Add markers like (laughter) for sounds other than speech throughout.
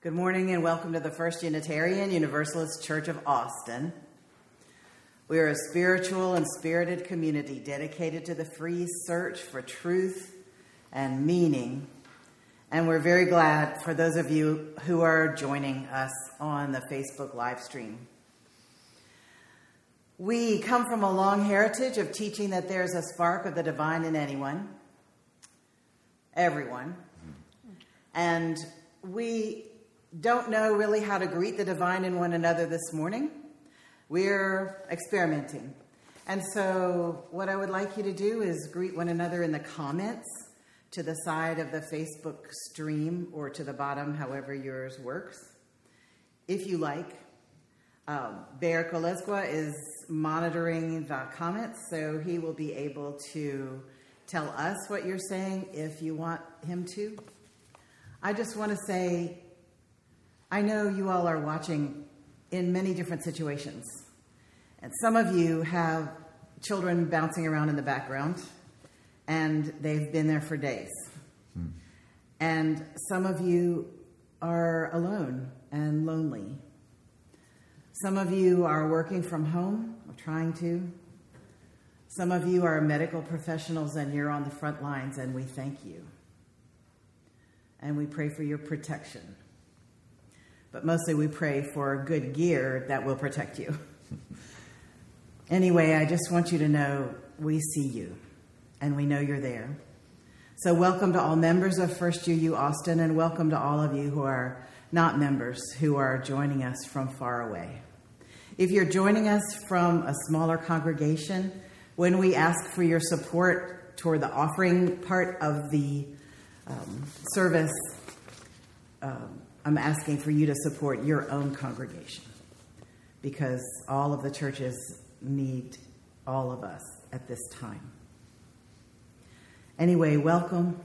Good morning and welcome to the First Unitarian Universalist Church of Austin. We are a spiritual and spirited community dedicated to the free search for truth and meaning. And we're very glad for those of you who are joining us on the Facebook live stream. We come from a long heritage of teaching that there's a spark of the divine in anyone, everyone. Mm-hmm. And we don't know really how to greet the divine in one another this morning. We're experimenting. And so, what I would like you to do is greet one another in the comments to the side of the Facebook stream or to the bottom, however yours works, if you like. Um, Bear Kolesqua is monitoring the comments, so he will be able to tell us what you're saying if you want him to. I just want to say I know you all are watching in many different situations. And some of you have children bouncing around in the background, and they've been there for days. Hmm. And some of you are alone and lonely. Some of you are working from home or trying to. Some of you are medical professionals and you're on the front lines, and we thank you. And we pray for your protection but mostly we pray for good gear that will protect you. anyway, I just want you to know we see you and we know you're there. So, welcome to all members of First UU Austin, and welcome to all of you who are not members who are joining us from far away. If you're joining us from a smaller congregation, when we ask for your support toward the offering part of the um, service, um, I'm asking for you to support your own congregation because all of the churches need all of us at this time. Anyway, welcome,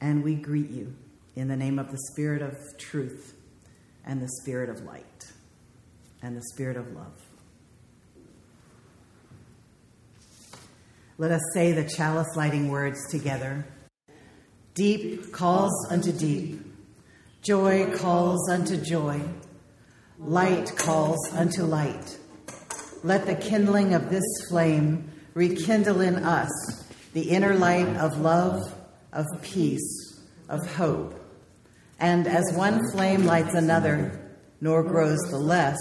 and we greet you in the name of the Spirit of truth and the Spirit of light and the Spirit of love. Let us say the chalice lighting words together. Deep calls unto deep Joy calls unto joy, light calls unto light. Let the kindling of this flame rekindle in us the inner light of love, of peace, of hope. And as one flame lights another, nor grows the less,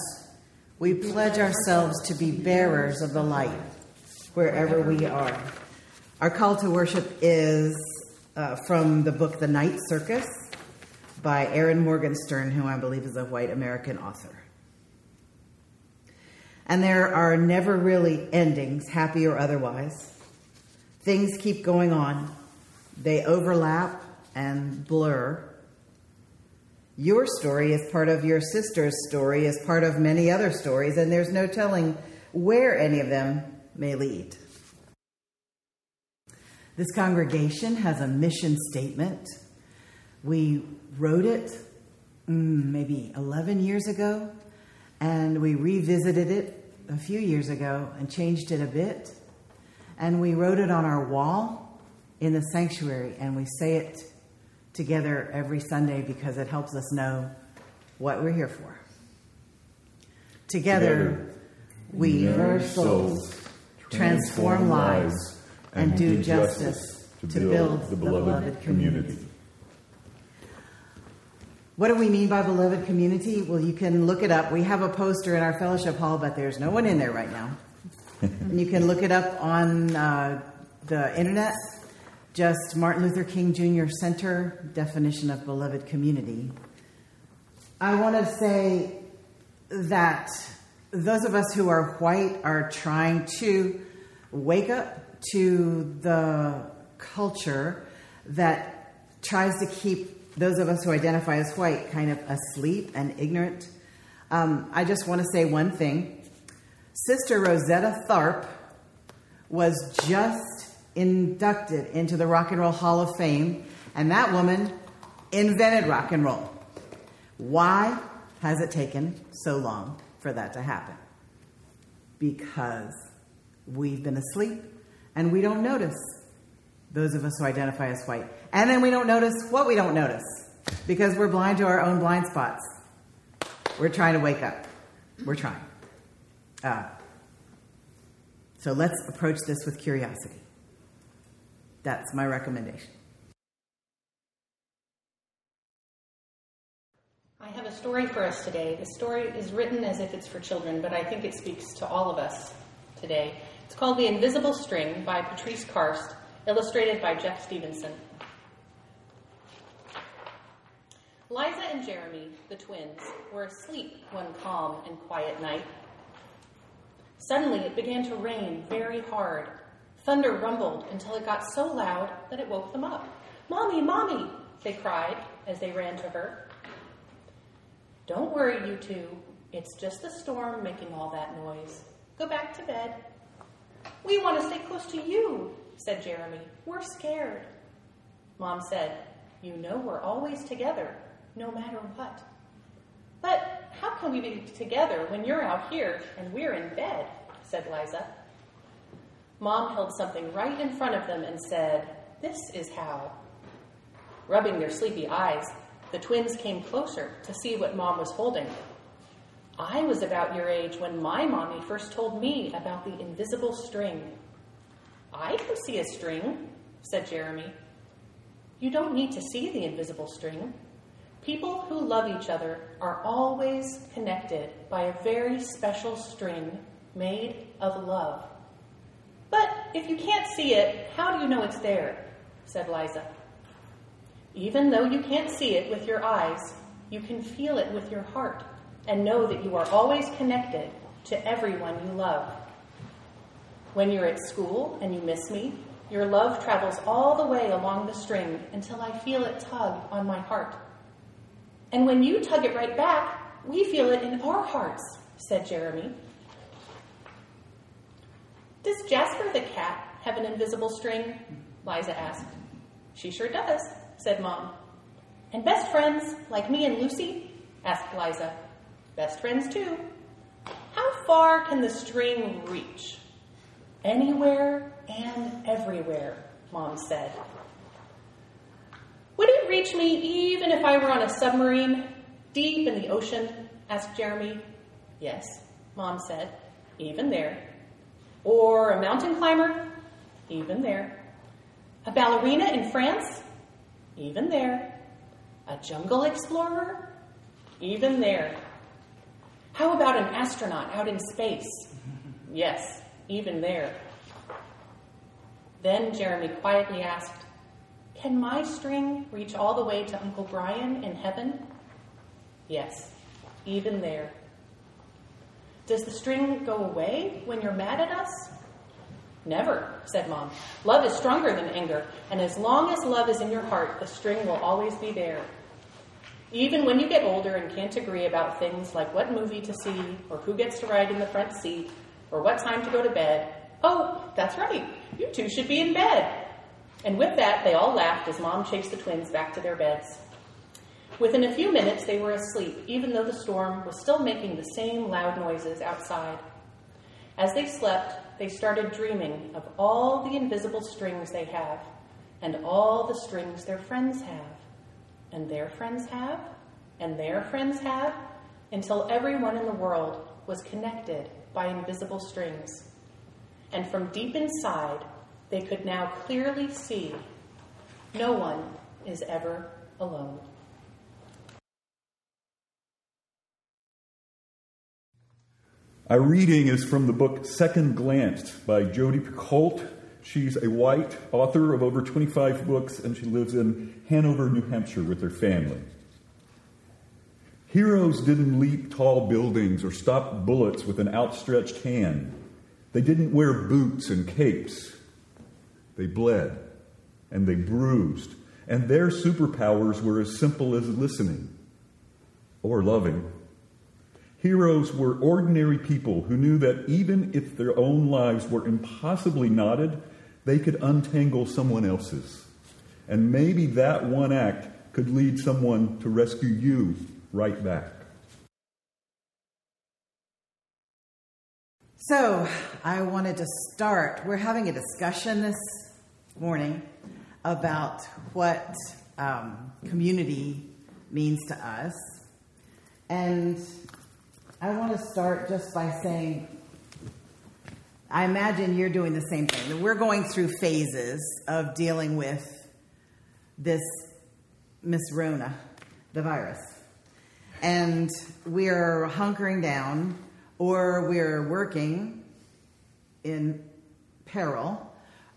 we pledge ourselves to be bearers of the light wherever we are. Our call to worship is uh, from the book The Night Circus by Erin Morgenstern, who I believe is a white American author. And there are never really endings, happy or otherwise. Things keep going on, they overlap and blur. Your story is part of your sister's story, is part of many other stories, and there's no telling where any of them may lead. This congregation has a mission statement. We wrote it mm, maybe 11 years ago, and we revisited it a few years ago and changed it a bit. And we wrote it on our wall in the sanctuary, and we say it together every Sunday because it helps us know what we're here for. Together, we nourish souls, transform lives, and do justice to build the beloved community. What do we mean by beloved community? Well, you can look it up. We have a poster in our fellowship hall, but there's no one in there right now. and you can look it up on uh, the internet. Just Martin Luther King Jr. Center definition of beloved community. I want to say that those of us who are white are trying to wake up to the culture that tries to keep those of us who identify as white kind of asleep and ignorant. Um, I just want to say one thing. Sister Rosetta Tharpe was just inducted into the Rock and Roll Hall of Fame, and that woman invented rock and roll. Why has it taken so long for that to happen? Because we've been asleep and we don't notice those of us who identify as white. And then we don't notice what we don't notice. because we're blind to our own blind spots. We're trying to wake up. We're trying. Uh, so let's approach this with curiosity. That's my recommendation. I have a story for us today. The story is written as if it's for children, but I think it speaks to all of us today. It's called The Invisible String by Patrice Karst, illustrated by Geoff Stevenson. Liza and Jeremy, the twins, were asleep one calm and quiet night. Suddenly it began to rain very hard. Thunder rumbled until it got so loud that it woke them up. Mommy, Mommy, they cried as they ran to her. Don't worry, you two. It's just the storm making all that noise. Go back to bed. We want to stay close to you, said Jeremy. We're scared. Mom said, You know we're always together no matter what. But how can we be together when you're out here and we're in bed? said Liza. Mom held something right in front of them and said, This is how. Rubbing their sleepy eyes, the twins came closer to see what Mom was holding. I was about your age when my mommy first told me about the invisible string. I can see a string, said Jeremy. You don't need to see the invisible string. People who love each other are always connected by a very special string made of love. But if you can't see it, how do you know it's there? said Liza. Even though you can't see it with your eyes, you can feel it with your heart and know that you are always connected to everyone you love. When you're at school and you miss me, your love travels all the way along the string until I feel it tug on my heart. And when you tug it right back, we feel it in our hearts, said Jeremy. Does Jasper the cat have an invisible string? Liza asked. She sure does, said Mom. And best friends, like me and Lucy? asked Liza. Best friends, too. How far can the string reach? Anywhere and everywhere, Mom said. Would it reach me even if I were on a submarine deep in the ocean? asked Jeremy. Yes, Mom said. Even there. Or a mountain climber? Even there. A ballerina in France? Even there. A jungle explorer? Even there. How about an astronaut out in space? (laughs) Yes, even there. Then Jeremy quietly asked, can my string reach all the way to Uncle Brian in heaven? Yes, even there. Does the string go away when you're mad at us? Never, said Mom. Love is stronger than anger, and as long as love is in your heart, the string will always be there. Even when you get older and can't agree about things like what movie to see, or who gets to ride in the front seat, or what time to go to bed, oh, that's right, you two should be in bed. And with that, they all laughed as Mom chased the twins back to their beds. Within a few minutes, they were asleep, even though the storm was still making the same loud noises outside. As they slept, they started dreaming of all the invisible strings they have, and all the strings their friends have, and their friends have, and their friends have, until everyone in the world was connected by invisible strings. And from deep inside, they could now clearly see no one is ever alone. Our reading is from the book Second Glance by Jodi Picoult. She's a white author of over 25 books, and she lives in Hanover, New Hampshire with her family. Heroes didn't leap tall buildings or stop bullets with an outstretched hand. They didn't wear boots and capes. They bled and they bruised, and their superpowers were as simple as listening or loving. Heroes were ordinary people who knew that even if their own lives were impossibly knotted, they could untangle someone else's. And maybe that one act could lead someone to rescue you right back. So, I wanted to start. We're having a discussion this morning about what um, community means to us. And I want to start just by saying I imagine you're doing the same thing. We're going through phases of dealing with this Miss Rona, the virus. And we're hunkering down or we're working in peril,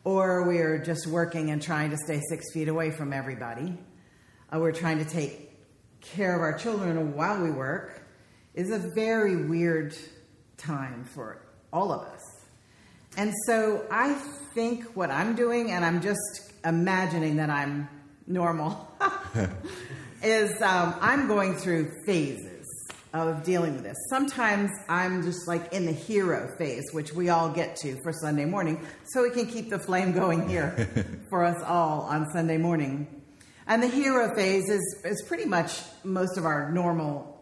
or we're just working and trying to stay six feet away from everybody. Uh, we're trying to take care of our children while we work is a very weird time for all of us. And so I think what I'm doing, and I'm just imagining that I'm normal, (laughs) (laughs) is um, I'm going through phases of dealing with this. Sometimes I'm just like in the hero phase, which we all get to for Sunday morning, so we can keep the flame going here (laughs) for us all on Sunday morning. And the hero phase is, is pretty much most of our normal,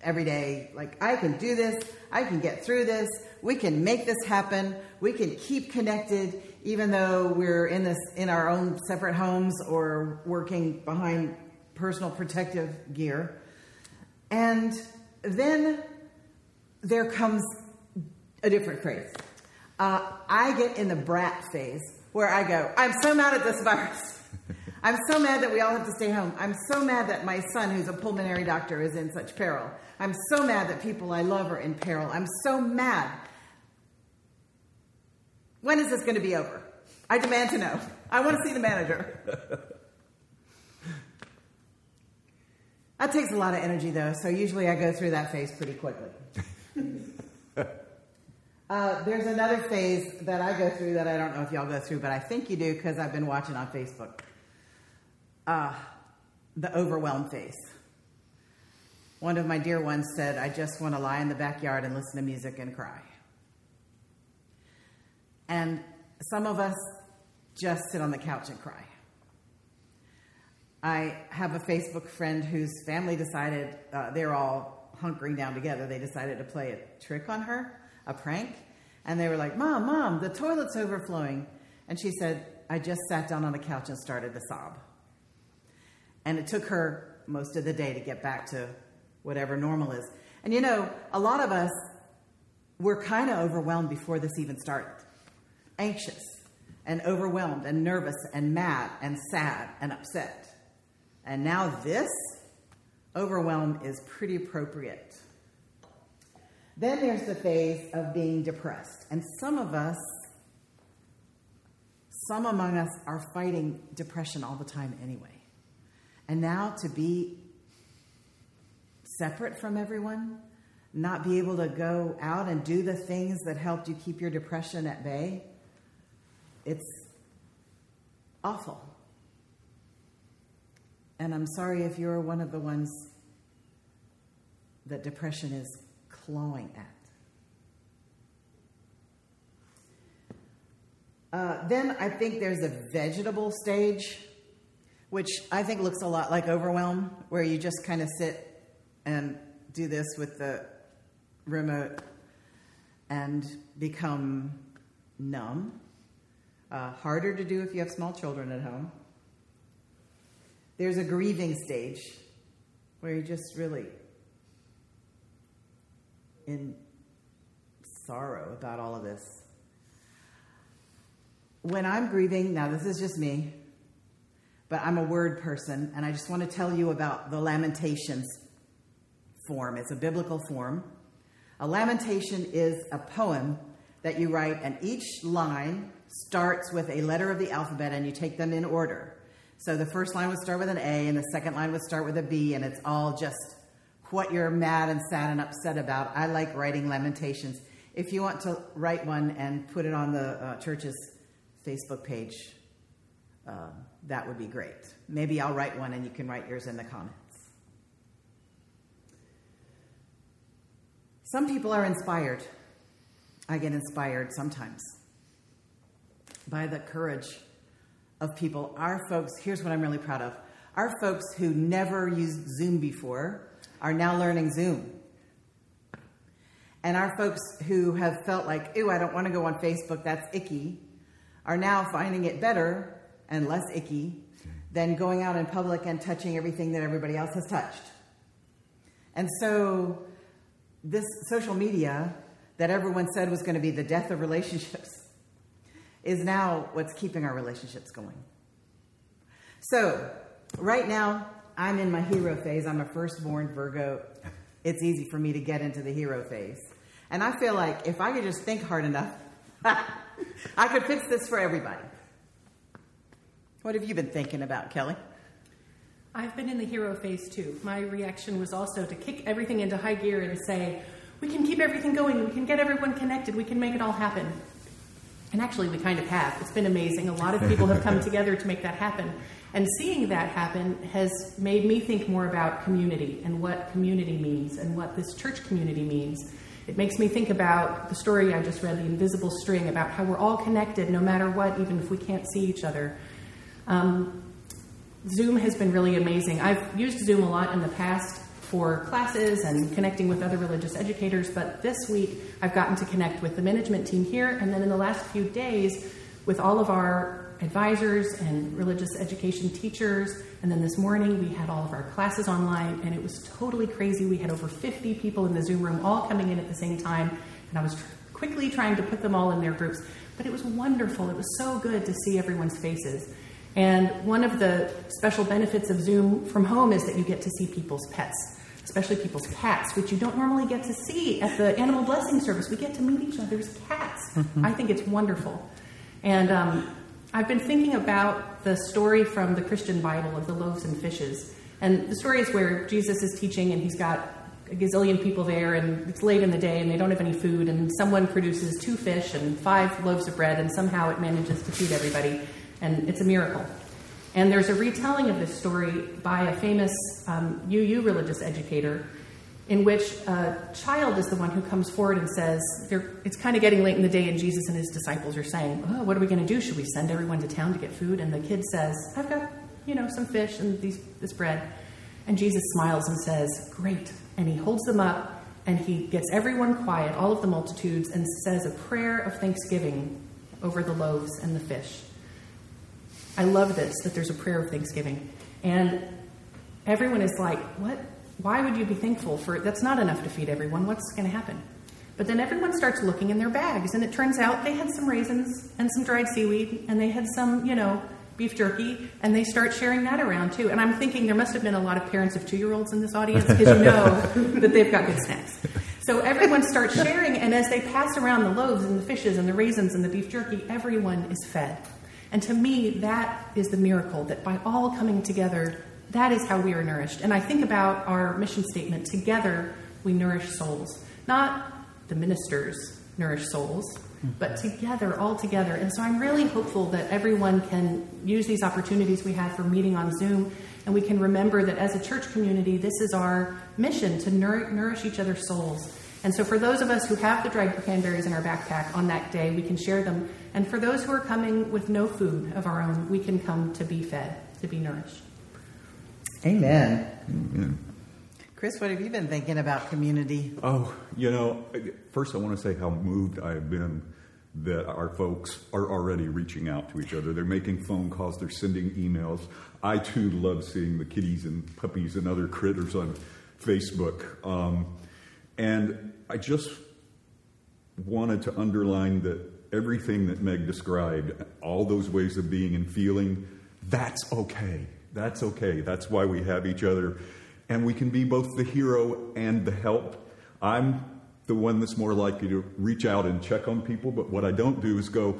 everyday, like, I can do this, I can get through this, we can make this happen, we can keep connected, even though we're in this in our own separate homes or working behind personal protective gear. And then there comes a different phase. Uh, I get in the brat phase where I go, I'm so mad at this virus. (laughs) I'm so mad that we all have to stay home. I'm so mad that my son, who's a pulmonary doctor, is in such peril. I'm so mad that people I love are in peril. I'm so mad. When is this going to be over? I demand to know. I want to see the manager. (laughs) That takes a lot of energy, though, so usually I go through that phase pretty quickly. (laughs) uh, there's another phase that I go through that I don't know if y'all go through, but I think you do because I've been watching on Facebook. Uh, the overwhelmed phase. One of my dear ones said, I just want to lie in the backyard and listen to music and cry. And some of us just sit on the couch and cry. I have a Facebook friend whose family decided uh, they're all hunkering down together. They decided to play a trick on her, a prank. And they were like, Mom, Mom, the toilet's overflowing. And she said, I just sat down on the couch and started to sob. And it took her most of the day to get back to whatever normal is. And you know, a lot of us were kind of overwhelmed before this even started anxious and overwhelmed and nervous and mad and sad and upset. And now this overwhelm is pretty appropriate. Then there's the phase of being depressed. And some of us, some among us, are fighting depression all the time anyway. And now to be separate from everyone, not be able to go out and do the things that helped you keep your depression at bay, it's awful. And I'm sorry if you're one of the ones that depression is clawing at. Uh, then I think there's a vegetable stage, which I think looks a lot like overwhelm, where you just kind of sit and do this with the remote and become numb. Uh, harder to do if you have small children at home. There's a grieving stage where you're just really in sorrow about all of this. When I'm grieving, now this is just me, but I'm a word person, and I just want to tell you about the Lamentations form. It's a biblical form. A lamentation is a poem that you write, and each line starts with a letter of the alphabet, and you take them in order. So the first line would start with an A, and the second line would start with a B, and it's all just what you're mad and sad and upset about. I like writing lamentations. If you want to write one and put it on the uh, church's Facebook page, uh, that would be great. Maybe I'll write one and you can write yours in the comments. Some people are inspired. I get inspired sometimes by the courage of people, our folks, here's what I'm really proud of. Our folks who never used Zoom before are now learning Zoom. And our folks who have felt like, ooh, I don't want to go on Facebook, that's icky, are now finding it better and less icky than going out in public and touching everything that everybody else has touched. And so, this social media that everyone said was going to be the death of relationships is now what's keeping our relationships going. So, right now, I'm in my hero phase. I'm a firstborn Virgo. It's easy for me to get into the hero phase. And I feel like if I could just think hard enough, (laughs) I could fix this for everybody. What have you been thinking about, Kelly? I've been in the hero phase too. My reaction was also to kick everything into high gear and say, we can keep everything going, we can get everyone connected, we can make it all happen. And actually, we kind of have. It's been amazing. A lot of people have come (laughs) together to make that happen. And seeing that happen has made me think more about community and what community means and what this church community means. It makes me think about the story I just read, The Invisible String, about how we're all connected no matter what, even if we can't see each other. Um, Zoom has been really amazing. I've used Zoom a lot in the past for classes and connecting with other religious educators, but this week I've gotten to connect with the management team here, and then in the last few days with all of our advisors and religious education teachers. And then this morning we had all of our classes online, and it was totally crazy. We had over 50 people in the Zoom room all coming in at the same time, and I was tr- quickly trying to put them all in their groups. But it was wonderful. It was so good to see everyone's faces. And one of the special benefits of Zoom from home is that you get to see people's pets especially people's cats, which you don't normally get to see at the animal blessing service. We get to meet each other's cats. Mm-hmm. I think it's wonderful. And um, I've been thinking about the story from the Christian Bible of the loaves and fishes. And the story is where Jesus is teaching and he's got a gazillion people there and it's late in the day and they don't have any food and someone produces two fish and five loaves of bread and somehow it manages to feed everybody and it's a miracle. And there's a retelling of this story by a famous um, UU religious educator in which a child is the one who comes forward and says, It's kind of getting late in the day, and Jesus and his disciples are saying, oh, What are we going to do? Should we send everyone to town to get food? And the kid says, I've got, you know, some fish and these, this bread. And Jesus smiles and says, Great. And he holds them up and he gets everyone quiet, all of the multitudes, and says a prayer of thanksgiving over the loaves and the fish. I love this, that there's a prayer of thanksgiving. And everyone is like, what? Why would you be thankful for it? That's not enough to feed everyone. What's going to happen? But then everyone starts looking in their bags, and it turns out they had some raisins and some dried seaweed, and they had some, you know, beef jerky, and they start sharing that around too. And I'm thinking there must have been a lot of parents of two year olds in this audience because you know (laughs) that they've got good snacks. So everyone starts sharing, and as they pass around the loaves and the fishes and the raisins and the beef jerky, everyone is fed. And to me, that is the miracle that by all coming together, that is how we are nourished. And I think about our mission statement together we nourish souls. Not the ministers nourish souls, but together, all together. And so I'm really hopeful that everyone can use these opportunities we have for meeting on Zoom, and we can remember that as a church community, this is our mission to nourish each other's souls. And so for those of us who have the dried cranberries in our backpack on that day, we can share them and for those who are coming with no food of our own, we can come to be fed, to be nourished. Amen. Amen. Chris, what have you been thinking about community? Oh, you know, first I want to say how moved I have been that our folks are already reaching out to each other. They're making phone calls, they're sending emails. I too love seeing the kitties and puppies and other critters on Facebook. Um, and I just wanted to underline that everything that Meg described, all those ways of being and feeling, that's okay. That's okay. That's why we have each other. And we can be both the hero and the help. I'm the one that's more likely to reach out and check on people, but what I don't do is go,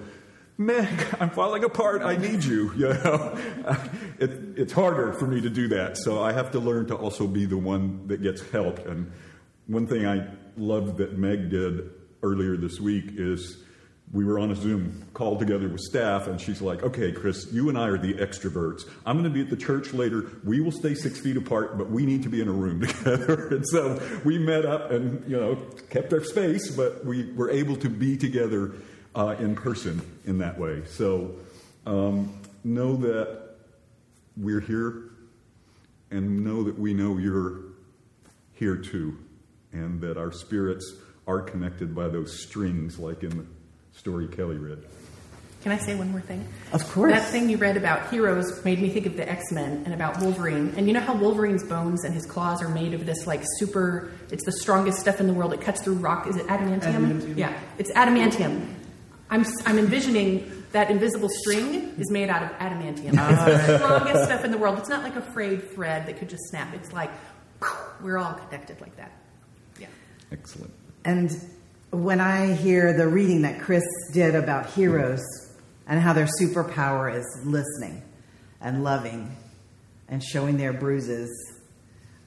Meg, I'm falling apart. I need you. (laughs) You know, it, it's harder for me to do that. So I have to learn to also be the one that gets help. And one thing I loved that Meg did earlier this week is we were on a Zoom call together with staff, and she's like, Okay, Chris, you and I are the extroverts. I'm going to be at the church later. We will stay six feet apart, but we need to be in a room (laughs) together. and so we met up and, you know, kept our space, but we were able to be together uh, in person in that way. So um, know that we're here and know that we know you're here too, and that our spirits are connected by those strings, like in the story Kelly read. Can I say one more thing? Of course. That thing you read about heroes made me think of the X Men and about Wolverine. And you know how Wolverine's bones and his claws are made of this like super, it's the strongest stuff in the world. It cuts through rock. Is it adamantium? Adamantium. Yeah, it's adamantium. I'm, I'm envisioning that invisible string is made out of adamantium. Ah. It's the strongest stuff in the world. It's not like a frayed thread that could just snap. It's like, we're all connected like that. Excellent. And when I hear the reading that Chris did about heroes and how their superpower is listening and loving and showing their bruises,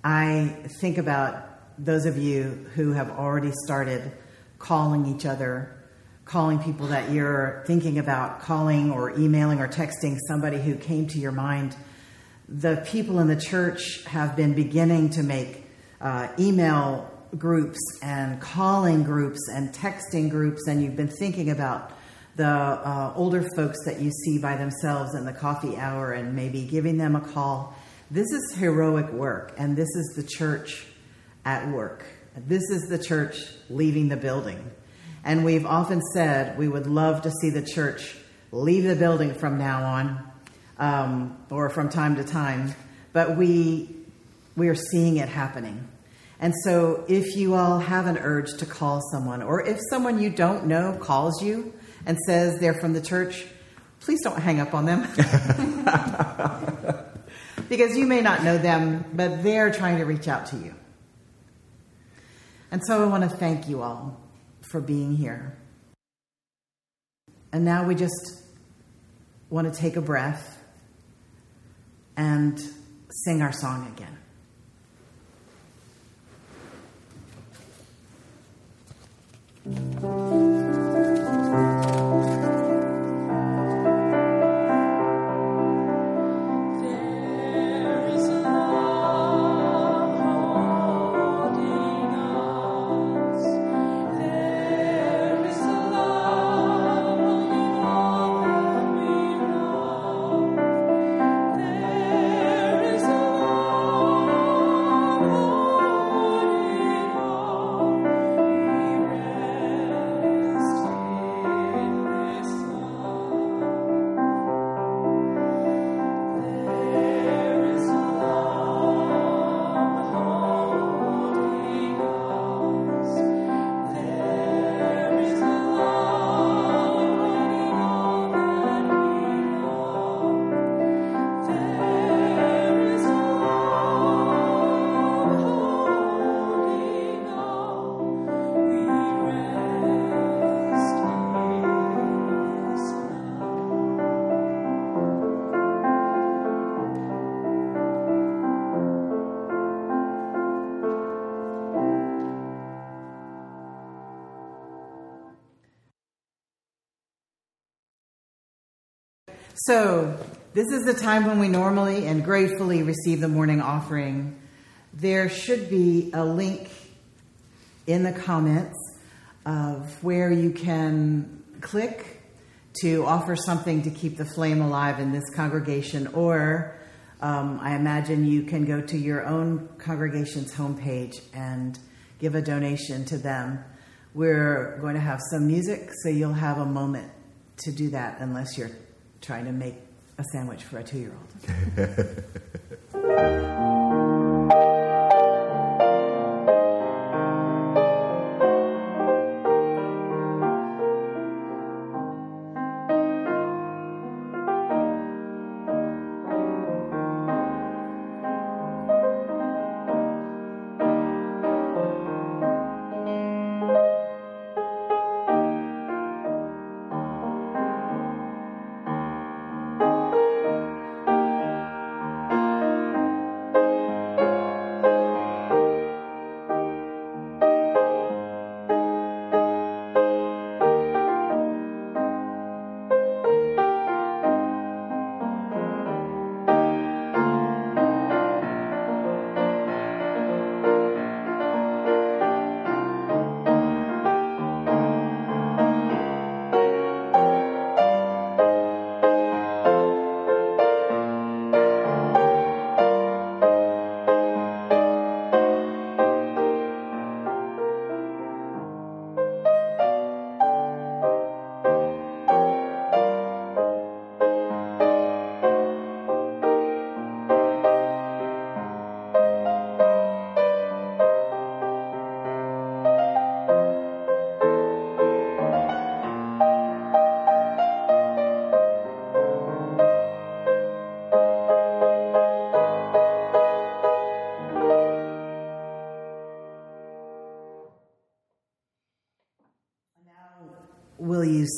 I think about those of you who have already started calling each other, calling people that you're thinking about, calling or emailing or texting somebody who came to your mind. The people in the church have been beginning to make uh, email groups and calling groups and texting groups, and you've been thinking about the uh, older folks that you see by themselves in the coffee hour and maybe giving them a call. This is heroic work, and this is the church at work. This is the church leaving the building. And we've often said we would love to see the church leave the building from now on um, or from time to time, but we, we are seeing it happening. And so, if you all have an urge to call someone, or if someone you don't know calls you and says they're from the church, please don't hang up on them. (laughs) (laughs) because you may not know them, but they're trying to reach out to you. And so, I want to thank you all for being here. And now we just want to take a breath and sing our song again. So, this is the time when we normally and gratefully receive the morning offering. There should be a link in the comments of where you can click to offer something to keep the flame alive in this congregation, or um, I imagine you can go to your own congregation's homepage and give a donation to them. We're going to have some music, so you'll have a moment to do that unless you're trying to make a sandwich for a two year old. (laughs)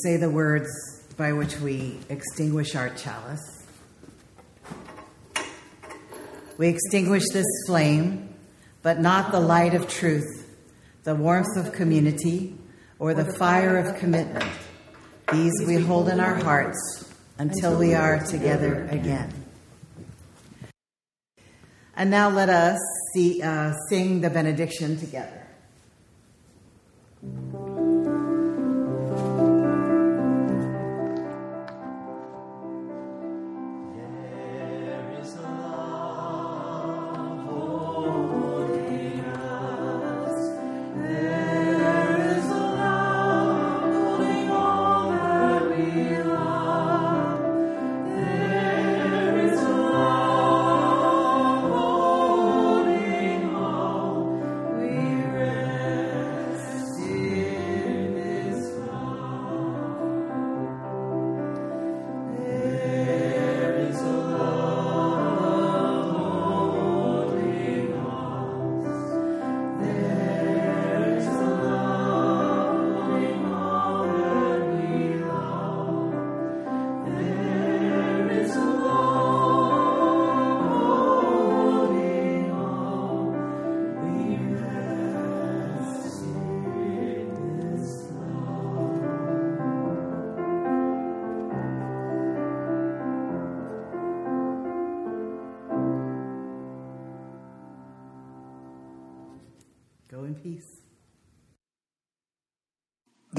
say the words by which we extinguish our chalice? We extinguish this flame, but not the light of truth, the warmth of community, or the fire of commitment. These we hold in our hearts until we are together again. And now let us see, uh, sing the benediction together.